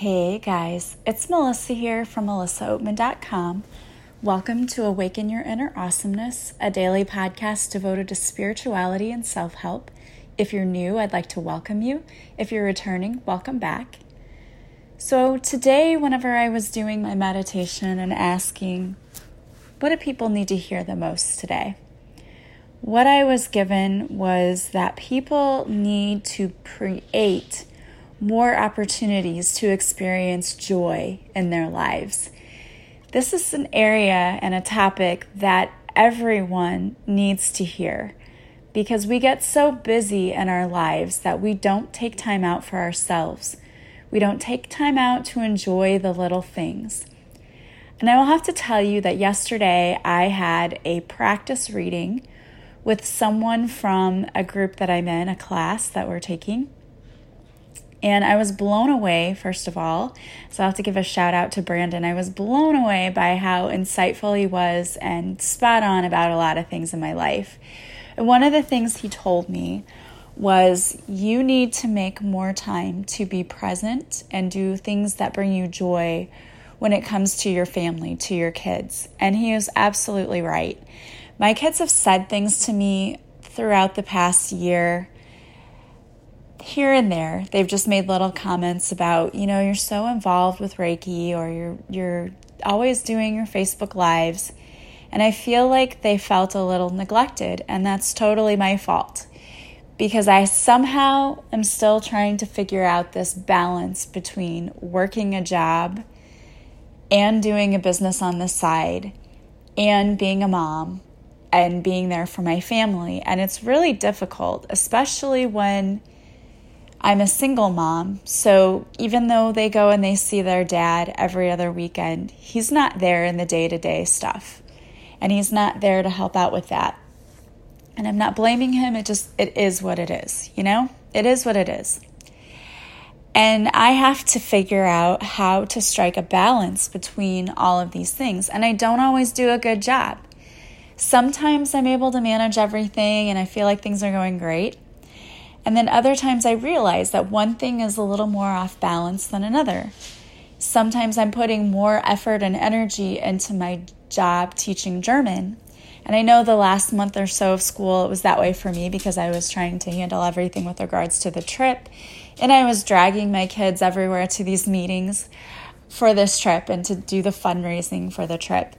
Hey guys, it's Melissa here from melissaoatman.com. Welcome to Awaken Your Inner Awesomeness, a daily podcast devoted to spirituality and self help. If you're new, I'd like to welcome you. If you're returning, welcome back. So, today, whenever I was doing my meditation and asking, what do people need to hear the most today? What I was given was that people need to create more opportunities to experience joy in their lives. This is an area and a topic that everyone needs to hear because we get so busy in our lives that we don't take time out for ourselves. We don't take time out to enjoy the little things. And I will have to tell you that yesterday I had a practice reading with someone from a group that I'm in, a class that we're taking. And I was blown away, first of all. So I have to give a shout out to Brandon. I was blown away by how insightful he was and spot on about a lot of things in my life. And one of the things he told me was you need to make more time to be present and do things that bring you joy when it comes to your family, to your kids. And he was absolutely right. My kids have said things to me throughout the past year here and there they've just made little comments about you know you're so involved with reiki or you're you're always doing your facebook lives. And i feel like they felt a little neglected and that's totally my fault. Because i somehow am still trying to figure out this balance between working a job and doing a business on the side and being a mom and being there for my family. And it's really difficult especially when I'm a single mom, so even though they go and they see their dad every other weekend, he's not there in the day to day stuff. And he's not there to help out with that. And I'm not blaming him, it just it is what it is, you know? It is what it is. And I have to figure out how to strike a balance between all of these things. And I don't always do a good job. Sometimes I'm able to manage everything and I feel like things are going great. And then other times I realize that one thing is a little more off balance than another. Sometimes I'm putting more effort and energy into my job teaching German. And I know the last month or so of school, it was that way for me because I was trying to handle everything with regards to the trip. And I was dragging my kids everywhere to these meetings for this trip and to do the fundraising for the trip,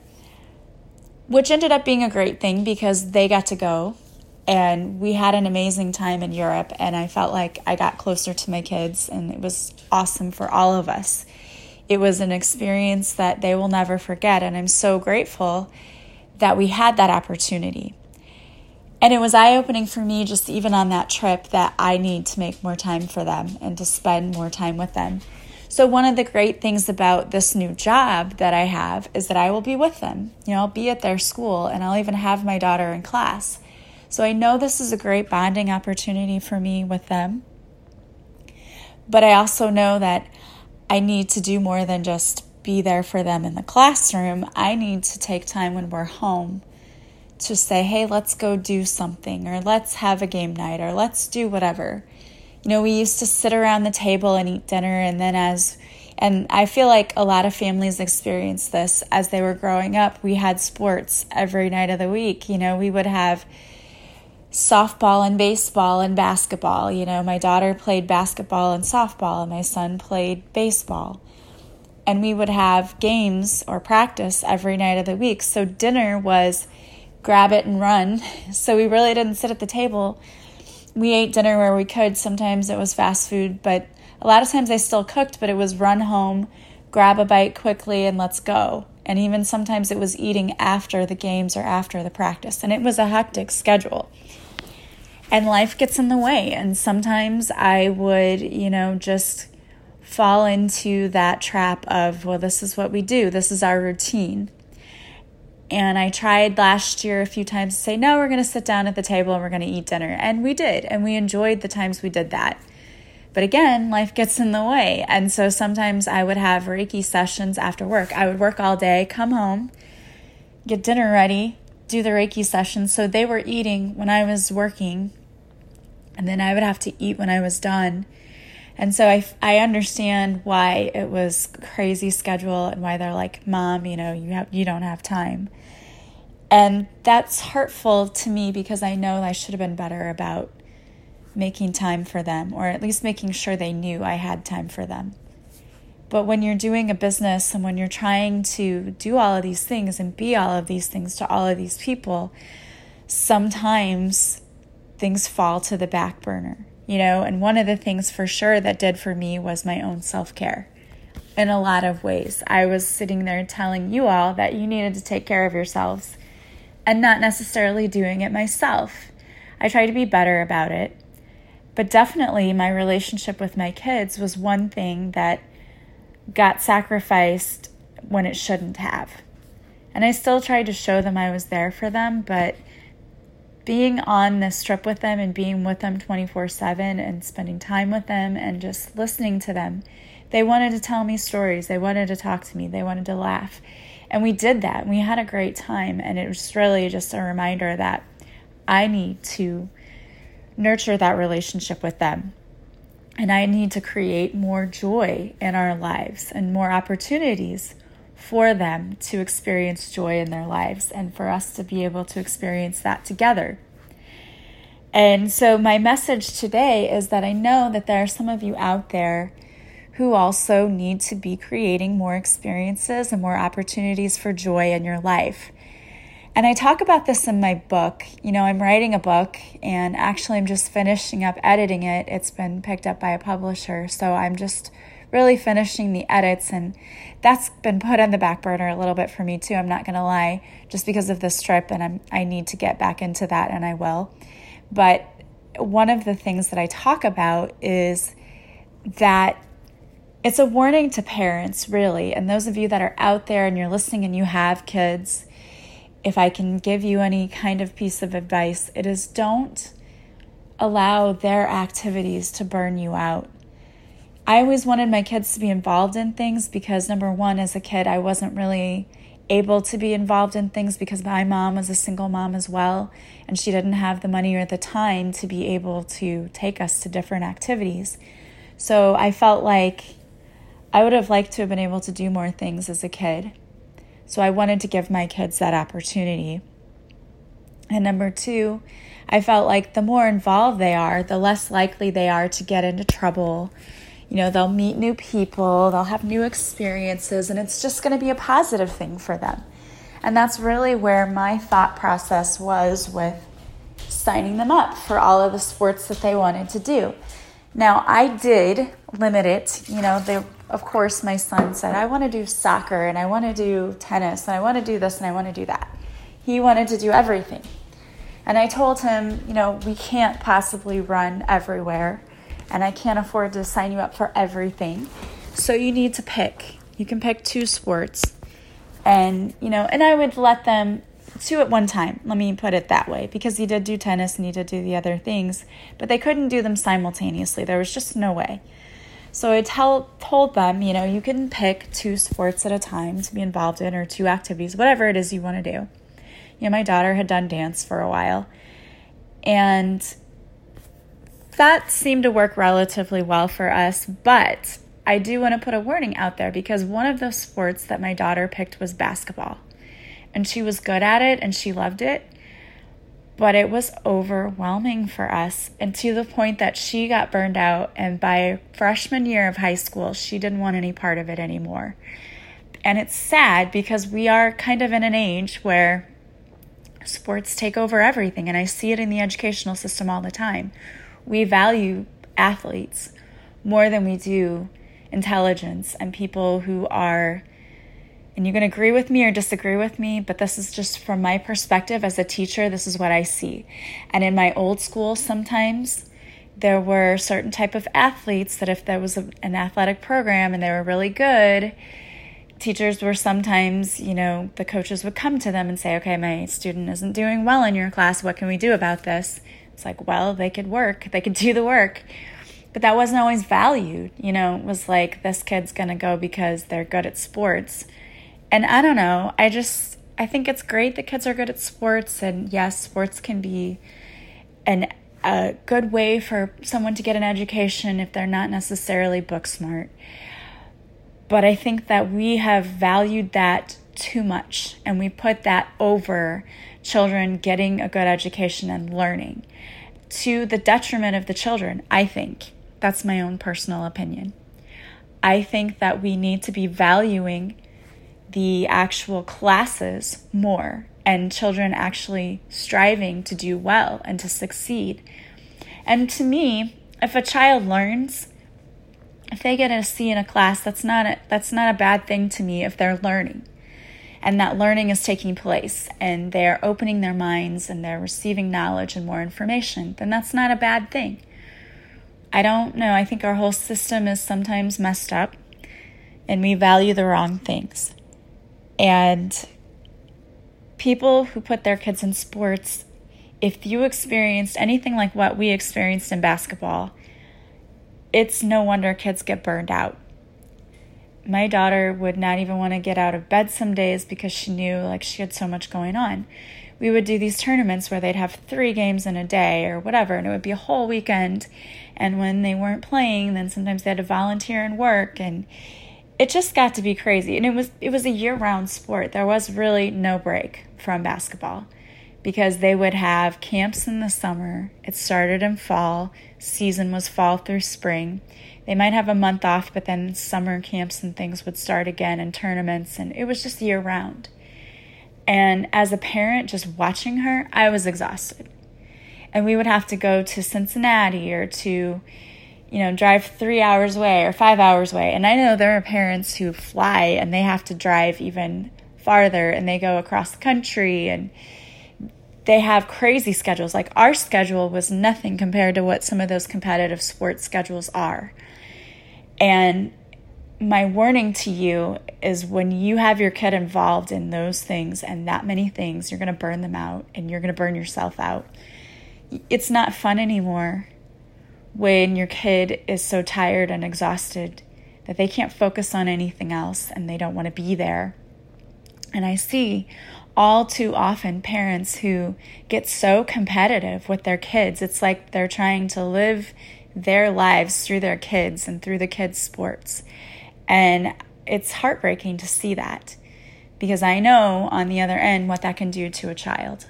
which ended up being a great thing because they got to go and we had an amazing time in Europe and I felt like I got closer to my kids and it was awesome for all of us. It was an experience that they will never forget and I'm so grateful that we had that opportunity. And it was eye opening for me just even on that trip that I need to make more time for them and to spend more time with them. So, one of the great things about this new job that I have is that I will be with them. You know, I'll be at their school and I'll even have my daughter in class. So I know this is a great bonding opportunity for me with them. But I also know that I need to do more than just be there for them in the classroom. I need to take time when we're home to say, hey, let's go do something, or let's have a game night, or let's do whatever. You know, we used to sit around the table and eat dinner, and then as and I feel like a lot of families experienced this as they were growing up. We had sports every night of the week. You know, we would have softball and baseball and basketball. You know, my daughter played basketball and softball, and my son played baseball. And we would have games or practice every night of the week. So dinner was grab it and run. So we really didn't sit at the table. We ate dinner where we could. Sometimes it was fast food, but a lot of times I still cooked, but it was run home, grab a bite quickly, and let's go. And even sometimes it was eating after the games or after the practice. And it was a hectic schedule and life gets in the way. And sometimes I would, you know, just fall into that trap of, well, this is what we do, this is our routine. And I tried last year a few times to say, no, we're going to sit down at the table and we're going to eat dinner. And we did. And we enjoyed the times we did that. But again, life gets in the way. And so sometimes I would have Reiki sessions after work. I would work all day, come home, get dinner ready, do the Reiki sessions. So they were eating when I was working and then I would have to eat when I was done. And so I, I understand why it was crazy schedule and why they're like, "Mom, you know, you have you don't have time." And that's hurtful to me because I know I should have been better about making time for them or at least making sure they knew I had time for them. But when you're doing a business and when you're trying to do all of these things and be all of these things to all of these people, sometimes things fall to the back burner, you know? And one of the things for sure that did for me was my own self care in a lot of ways. I was sitting there telling you all that you needed to take care of yourselves and not necessarily doing it myself. I tried to be better about it. But definitely, my relationship with my kids was one thing that got sacrificed when it shouldn't have. And I still tried to show them I was there for them, but being on this trip with them and being with them 24 7 and spending time with them and just listening to them, they wanted to tell me stories. They wanted to talk to me. They wanted to laugh. And we did that. We had a great time. And it was really just a reminder that I need to nurture that relationship with them. And I need to create more joy in our lives and more opportunities for them to experience joy in their lives and for us to be able to experience that together. And so, my message today is that I know that there are some of you out there who also need to be creating more experiences and more opportunities for joy in your life. And I talk about this in my book. You know, I'm writing a book and actually I'm just finishing up editing it. It's been picked up by a publisher. So I'm just really finishing the edits and that's been put on the back burner a little bit for me too. I'm not going to lie just because of this trip and I'm I need to get back into that and I will. But one of the things that I talk about is that it's a warning to parents really and those of you that are out there and you're listening and you have kids if I can give you any kind of piece of advice, it is don't allow their activities to burn you out. I always wanted my kids to be involved in things because, number one, as a kid, I wasn't really able to be involved in things because my mom was a single mom as well, and she didn't have the money or the time to be able to take us to different activities. So I felt like I would have liked to have been able to do more things as a kid. So I wanted to give my kids that opportunity. And number two, I felt like the more involved they are, the less likely they are to get into trouble. You know, they'll meet new people, they'll have new experiences, and it's just going to be a positive thing for them. And that's really where my thought process was with signing them up for all of the sports that they wanted to do. Now, I did limit it. You know, they, of course, my son said, I want to do soccer and I want to do tennis and I want to do this and I want to do that. He wanted to do everything. And I told him, you know, we can't possibly run everywhere and I can't afford to sign you up for everything. So you need to pick. You can pick two sports. And, you know, and I would let them two at one time. Let me put it that way because he did do tennis and he did do the other things, but they couldn't do them simultaneously. There was just no way. So I tell, told them, you know, you can pick two sports at a time to be involved in or two activities, whatever it is you want to do. You know, my daughter had done dance for a while and that seemed to work relatively well for us, but I do want to put a warning out there because one of the sports that my daughter picked was basketball and she was good at it and she loved it. But it was overwhelming for us, and to the point that she got burned out. And by freshman year of high school, she didn't want any part of it anymore. And it's sad because we are kind of in an age where sports take over everything. And I see it in the educational system all the time. We value athletes more than we do intelligence and people who are and you can agree with me or disagree with me, but this is just from my perspective as a teacher, this is what I see. And in my old school, sometimes there were certain type of athletes that if there was a, an athletic program and they were really good, teachers were sometimes, you know, the coaches would come to them and say, okay, my student isn't doing well in your class. What can we do about this? It's like, well, they could work, they could do the work. But that wasn't always valued. You know, it was like, this kid's to go because they're good at sports and I don't know, I just I think it's great that kids are good at sports and yes, sports can be an a good way for someone to get an education if they're not necessarily book smart. But I think that we have valued that too much and we put that over children getting a good education and learning to the detriment of the children, I think. That's my own personal opinion. I think that we need to be valuing the actual classes more and children actually striving to do well and to succeed. And to me, if a child learns, if they get a C in a class, that's not a, that's not a bad thing to me if they're learning. And that learning is taking place and they're opening their minds and they're receiving knowledge and more information, then that's not a bad thing. I don't know. I think our whole system is sometimes messed up and we value the wrong things. And people who put their kids in sports, if you experienced anything like what we experienced in basketball, it's no wonder kids get burned out. My daughter would not even want to get out of bed some days because she knew like she had so much going on. We would do these tournaments where they'd have three games in a day or whatever, and it would be a whole weekend. And when they weren't playing, then sometimes they had to volunteer and work and it just got to be crazy. And it was it was a year-round sport. There was really no break from basketball because they would have camps in the summer. It started in fall. Season was fall through spring they might have a month off but then summer camps and things would start again and tournaments and it was just year round and as a parent just watching her i was exhausted and we would have to go to cincinnati or to you know, drive three hours away or five hours away. And I know there are parents who fly and they have to drive even farther and they go across the country and they have crazy schedules. Like our schedule was nothing compared to what some of those competitive sports schedules are. And my warning to you is when you have your kid involved in those things and that many things, you're going to burn them out and you're going to burn yourself out. It's not fun anymore when your kid is so tired and exhausted that they can't focus on anything else and they don't want to be there. And I see all too often parents who get so competitive with their kids. It's like they're trying to live their lives through their kids and through the kids' sports. And it's heartbreaking to see that because I know on the other end what that can do to a child.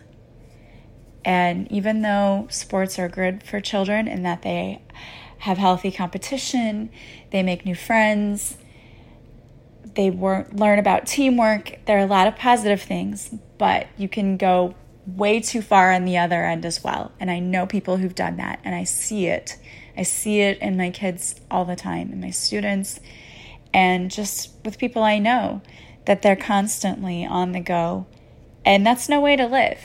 And even though sports are good for children in that they have healthy competition, they make new friends, they learn about teamwork, there are a lot of positive things, but you can go way too far on the other end as well. And I know people who've done that, and I see it. I see it in my kids all the time, in my students, and just with people I know that they're constantly on the go. And that's no way to live.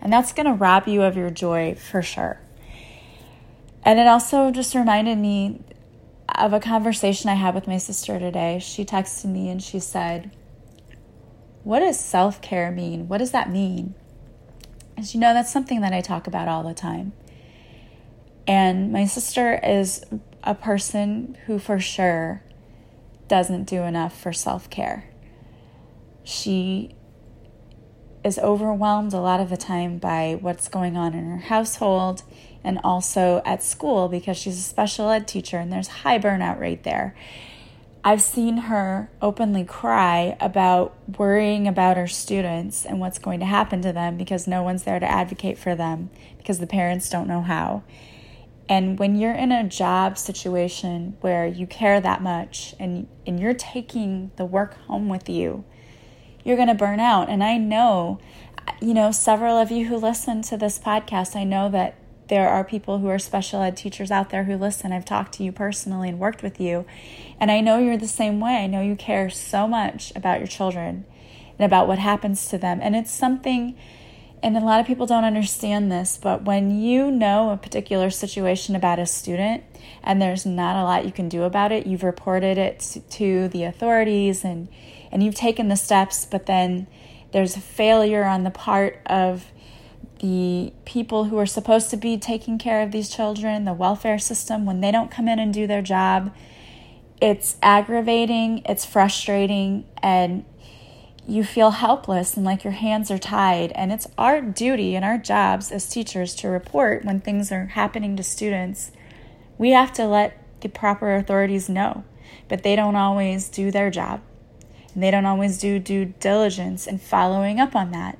And that's going to rob you of your joy for sure. And it also just reminded me of a conversation I had with my sister today. She texted me and she said, What does self care mean? What does that mean? As you know, that's something that I talk about all the time. And my sister is a person who, for sure, doesn't do enough for self care. She is overwhelmed a lot of the time by what's going on in her household and also at school because she's a special ed teacher and there's high burnout rate there. I've seen her openly cry about worrying about her students and what's going to happen to them because no one's there to advocate for them because the parents don't know how. And when you're in a job situation where you care that much and, and you're taking the work home with you, you're going to burn out. And I know, you know, several of you who listen to this podcast, I know that there are people who are special ed teachers out there who listen. I've talked to you personally and worked with you. And I know you're the same way. I know you care so much about your children and about what happens to them. And it's something, and a lot of people don't understand this, but when you know a particular situation about a student and there's not a lot you can do about it, you've reported it to the authorities and and you've taken the steps, but then there's a failure on the part of the people who are supposed to be taking care of these children, the welfare system, when they don't come in and do their job, it's aggravating, it's frustrating, and you feel helpless and like your hands are tied. And it's our duty and our jobs as teachers to report when things are happening to students. We have to let the proper authorities know, but they don't always do their job. And they don't always do due diligence in following up on that.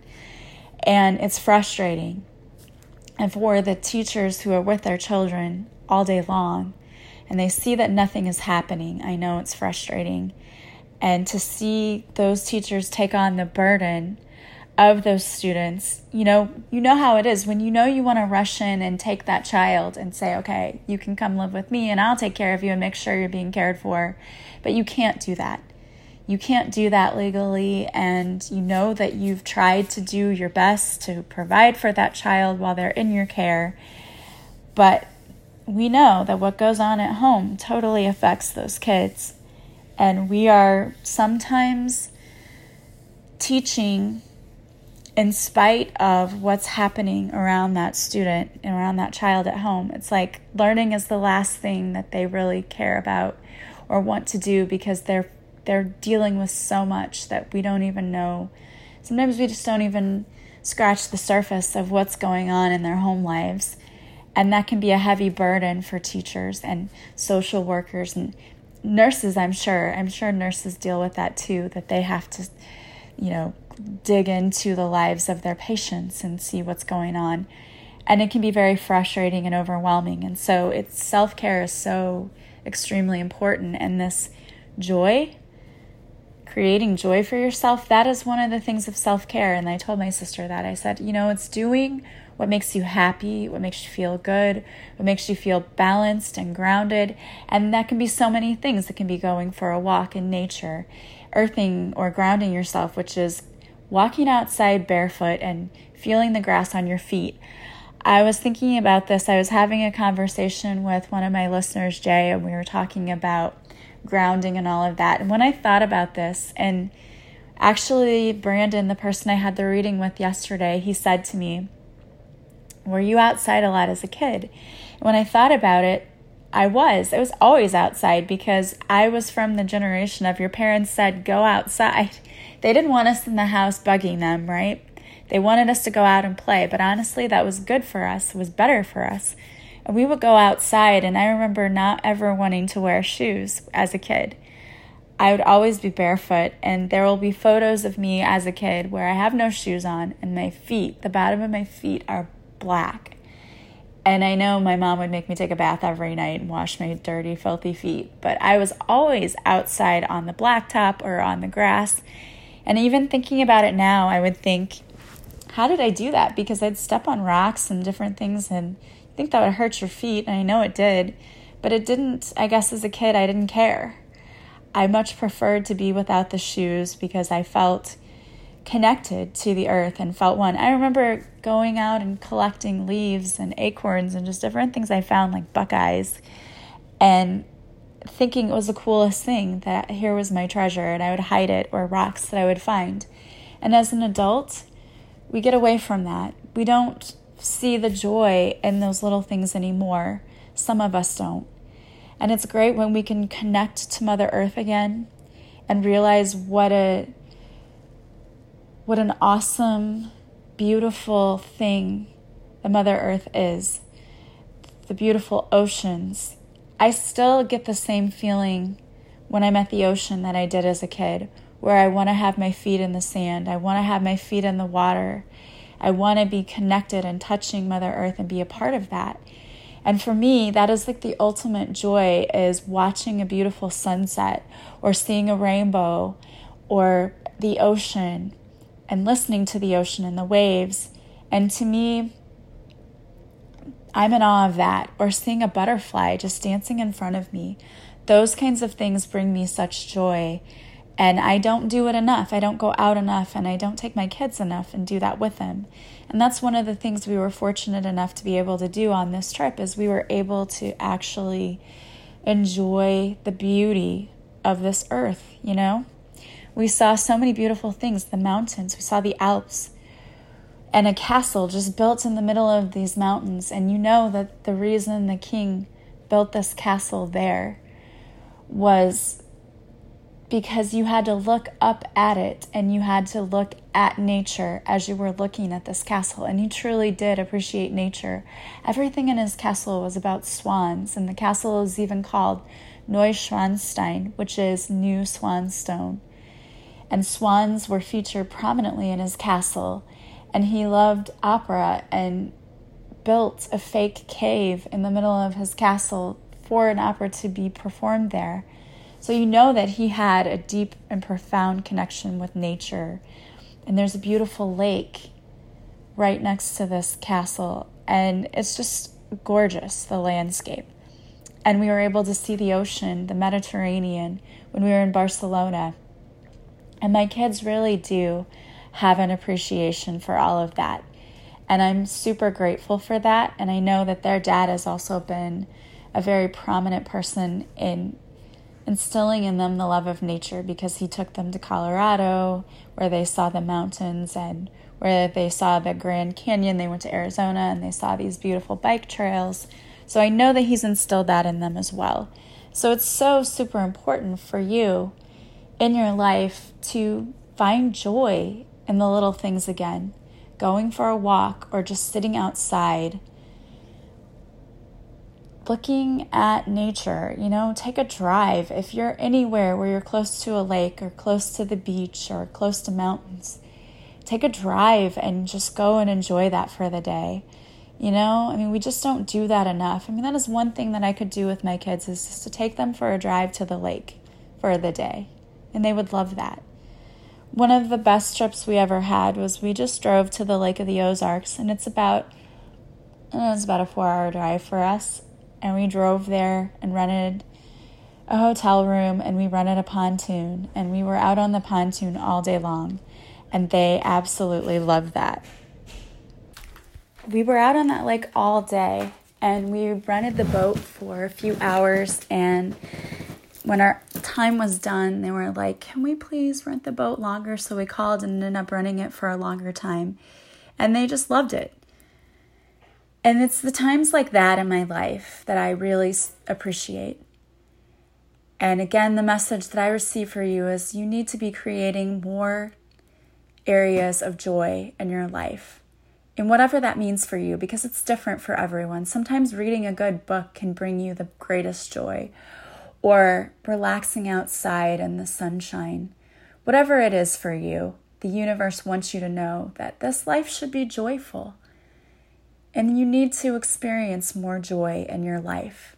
And it's frustrating. And for the teachers who are with their children all day long and they see that nothing is happening, I know it's frustrating and to see those teachers take on the burden of those students. You know you know how it is. When you know you want to rush in and take that child and say okay you can come live with me and I'll take care of you and make sure you're being cared for but you can't do that. You can't do that legally and you know that you've tried to do your best to provide for that child while they're in your care but we know that what goes on at home totally affects those kids and we are sometimes teaching in spite of what's happening around that student and around that child at home. It's like learning is the last thing that they really care about or want to do because they're they're dealing with so much that we don't even know. Sometimes we just don't even scratch the surface of what's going on in their home lives. And that can be a heavy burden for teachers and social workers and nurses, I'm sure, I'm sure nurses deal with that too, that they have to, you know, dig into the lives of their patients and see what's going on. And it can be very frustrating and overwhelming. And so it's self care is so extremely important. And this joy, creating joy for yourself, that is one of the things of self care. And I told my sister that. I said, you know, it's doing what makes you happy, what makes you feel good, what makes you feel balanced and grounded. And that can be so many things. It can be going for a walk in nature, earthing or grounding yourself, which is walking outside barefoot and feeling the grass on your feet. I was thinking about this. I was having a conversation with one of my listeners, Jay, and we were talking about grounding and all of that. And when I thought about this, and actually, Brandon, the person I had the reading with yesterday, he said to me, were you outside a lot as a kid? When I thought about it, I was. I was always outside because I was from the generation of your parents said, go outside. They didn't want us in the house bugging them, right? They wanted us to go out and play, but honestly, that was good for us, was better for us. And we would go outside, and I remember not ever wanting to wear shoes as a kid. I would always be barefoot, and there will be photos of me as a kid where I have no shoes on, and my feet, the bottom of my feet, are black. And I know my mom would make me take a bath every night and wash my dirty, filthy feet, but I was always outside on the blacktop or on the grass. And even thinking about it now, I would think, how did I do that? Because I'd step on rocks and different things, and I think that would hurt your feet, and I know it did, but it didn't, I guess, as a kid, I didn't care. I much preferred to be without the shoes because I felt connected to the earth and felt one. I remember going out and collecting leaves and acorns and just different things I found, like buckeyes, and thinking it was the coolest thing that here was my treasure and I would hide it or rocks that I would find. And as an adult, we get away from that. We don't see the joy in those little things anymore. Some of us don't. And it's great when we can connect to Mother Earth again and realize what a what an awesome, beautiful thing the Mother Earth is. The beautiful oceans. I still get the same feeling when I'm at the ocean that I did as a kid, where I want to have my feet in the sand. I want to have my feet in the water. I want to be connected and touching Mother Earth and be a part of that. And for me, that is like the ultimate joy is watching a beautiful sunset or seeing a rainbow or the ocean and listening to the ocean and the waves. And to me, I'm in awe of that. Or seeing a butterfly just dancing in front of me. Those kinds of things bring me such joy. And I don't do it enough. I don't go out enough and I don't take my kids enough and do that with them. And that's one of the things we were fortunate enough to be able to do on this trip is we were able to actually enjoy the beauty of this earth, you know? We saw so many beautiful things the mountains, we saw the Alps, and a castle just built in the middle of these mountains. And you know that the reason the king built this castle there was because you had to look up at it and you had to look at nature as you were looking at this castle. And he truly did appreciate nature. Everything in his castle was about swans, and the castle is even called Neuschwanstein, which is New Swanstone. And swans were featured prominently in his castle. And he loved opera and built a fake cave in the middle of his castle for an opera to be performed there. So you know that he had a deep and profound connection with nature. And there's a beautiful lake right next to this castle, and it's just gorgeous, the landscape. And we were able to see the ocean, the Mediterranean, when we were in Barcelona. And my kids really do have an appreciation for all of that. And I'm super grateful for that. And I know that their dad has also been a very prominent person in instilling in them the love of nature because he took them to Colorado where they saw the mountains and where they saw the Grand Canyon. They went to Arizona and they saw these beautiful bike trails. So I know that he's instilled that in them as well. So it's so super important for you in your life to find joy in the little things again. Going for a walk or just sitting outside looking at nature, you know, take a drive. If you're anywhere where you're close to a lake or close to the beach or close to mountains, take a drive and just go and enjoy that for the day. You know, I mean, we just don't do that enough. I mean, that is one thing that I could do with my kids is just to take them for a drive to the lake for the day, and they would love that. One of the best trips we ever had was we just drove to the Lake of the Ozarks, and it's about it's about a four hour drive for us and we drove there and rented a hotel room and we rented a pontoon and we were out on the pontoon all day long and they absolutely loved that. We were out on that lake all day and we rented the boat for a few hours and when our time was done, they were like, Can we please rent the boat longer? So we called and ended up running it for a longer time. And they just loved it. And it's the times like that in my life that I really appreciate. And again, the message that I receive for you is you need to be creating more areas of joy in your life, in whatever that means for you, because it's different for everyone. Sometimes reading a good book can bring you the greatest joy, or relaxing outside in the sunshine. Whatever it is for you, the universe wants you to know that this life should be joyful. And you need to experience more joy in your life.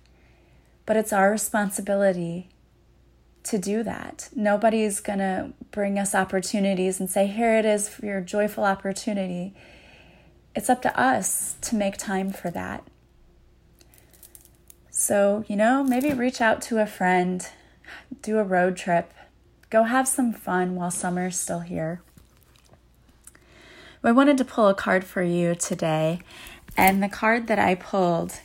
But it's our responsibility to do that. Nobody's going to bring us opportunities and say, here it is for your joyful opportunity. It's up to us to make time for that. So, you know, maybe reach out to a friend, do a road trip, go have some fun while summer's still here. I wanted to pull a card for you today, and the card that I pulled,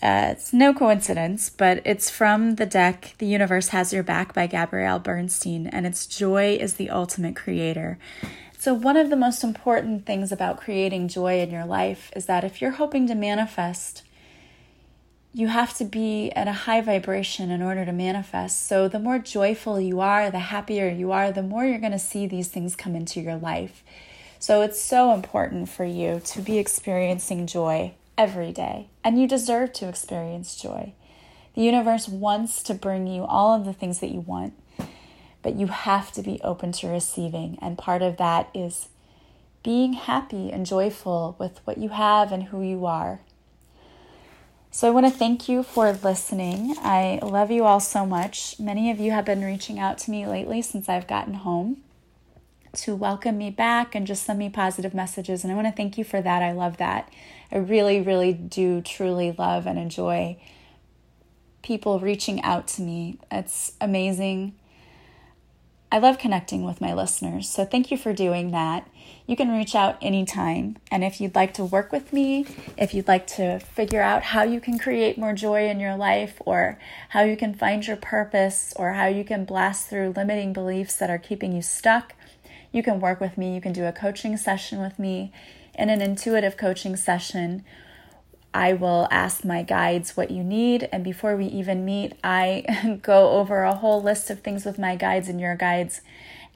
uh, it's no coincidence, but it's from the deck The Universe Has Your Back by Gabrielle Bernstein, and it's Joy is the Ultimate Creator. So, one of the most important things about creating joy in your life is that if you're hoping to manifest, you have to be at a high vibration in order to manifest. So, the more joyful you are, the happier you are, the more you're going to see these things come into your life. So it's so important for you to be experiencing joy every day, and you deserve to experience joy. The universe wants to bring you all of the things that you want, but you have to be open to receiving, and part of that is being happy and joyful with what you have and who you are. So, I want to thank you for listening. I love you all so much. Many of you have been reaching out to me lately since I've gotten home to welcome me back and just send me positive messages. And I want to thank you for that. I love that. I really, really do truly love and enjoy people reaching out to me. It's amazing. I love connecting with my listeners. So thank you for doing that. You can reach out anytime. And if you'd like to work with me, if you'd like to figure out how you can create more joy in your life, or how you can find your purpose, or how you can blast through limiting beliefs that are keeping you stuck, you can work with me. You can do a coaching session with me. In an intuitive coaching session, I will ask my guides what you need. And before we even meet, I go over a whole list of things with my guides and your guides.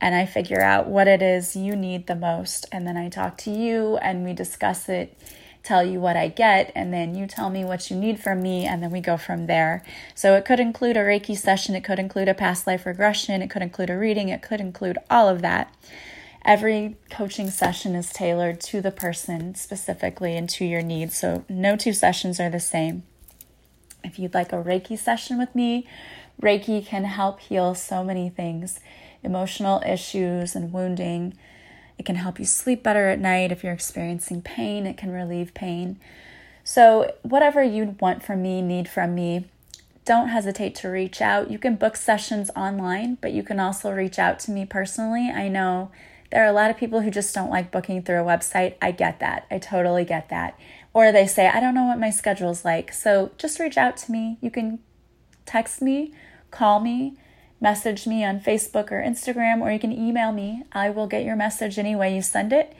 And I figure out what it is you need the most. And then I talk to you and we discuss it, tell you what I get. And then you tell me what you need from me. And then we go from there. So it could include a Reiki session, it could include a past life regression, it could include a reading, it could include all of that every coaching session is tailored to the person specifically and to your needs. So no two sessions are the same. If you'd like a Reiki session with me, Reiki can help heal so many things emotional issues and wounding. It can help you sleep better at night. If you're experiencing pain, it can relieve pain. So, whatever you want from me, need from me, don't hesitate to reach out. You can book sessions online, but you can also reach out to me personally. I know there are a lot of people who just don't like booking through a website. I get that. I totally get that. Or they say, I don't know what my schedule's like. So just reach out to me. You can text me, call me, message me on Facebook or Instagram, or you can email me. I will get your message any way you send it.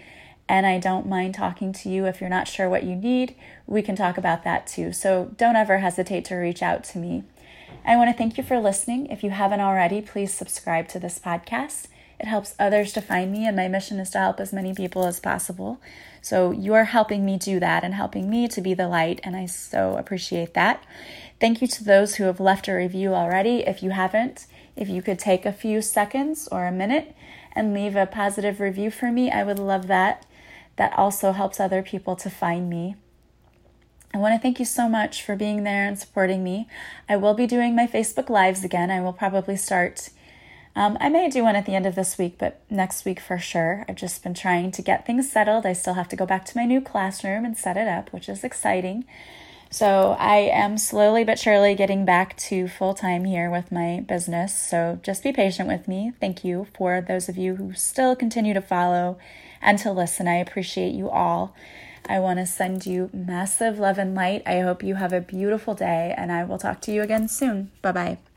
And I don't mind talking to you if you're not sure what you need. We can talk about that too. So don't ever hesitate to reach out to me. I want to thank you for listening. If you haven't already, please subscribe to this podcast. It helps others to find me, and my mission is to help as many people as possible. So you're helping me do that and helping me to be the light, and I so appreciate that. Thank you to those who have left a review already. If you haven't, if you could take a few seconds or a minute and leave a positive review for me, I would love that. That also helps other people to find me. I want to thank you so much for being there and supporting me. I will be doing my Facebook Lives again. I will probably start um, I may do one at the end of this week, but next week for sure. I've just been trying to get things settled. I still have to go back to my new classroom and set it up, which is exciting. So I am slowly but surely getting back to full time here with my business. So just be patient with me. Thank you for those of you who still continue to follow and to listen. I appreciate you all. I want to send you massive love and light. I hope you have a beautiful day, and I will talk to you again soon. Bye bye.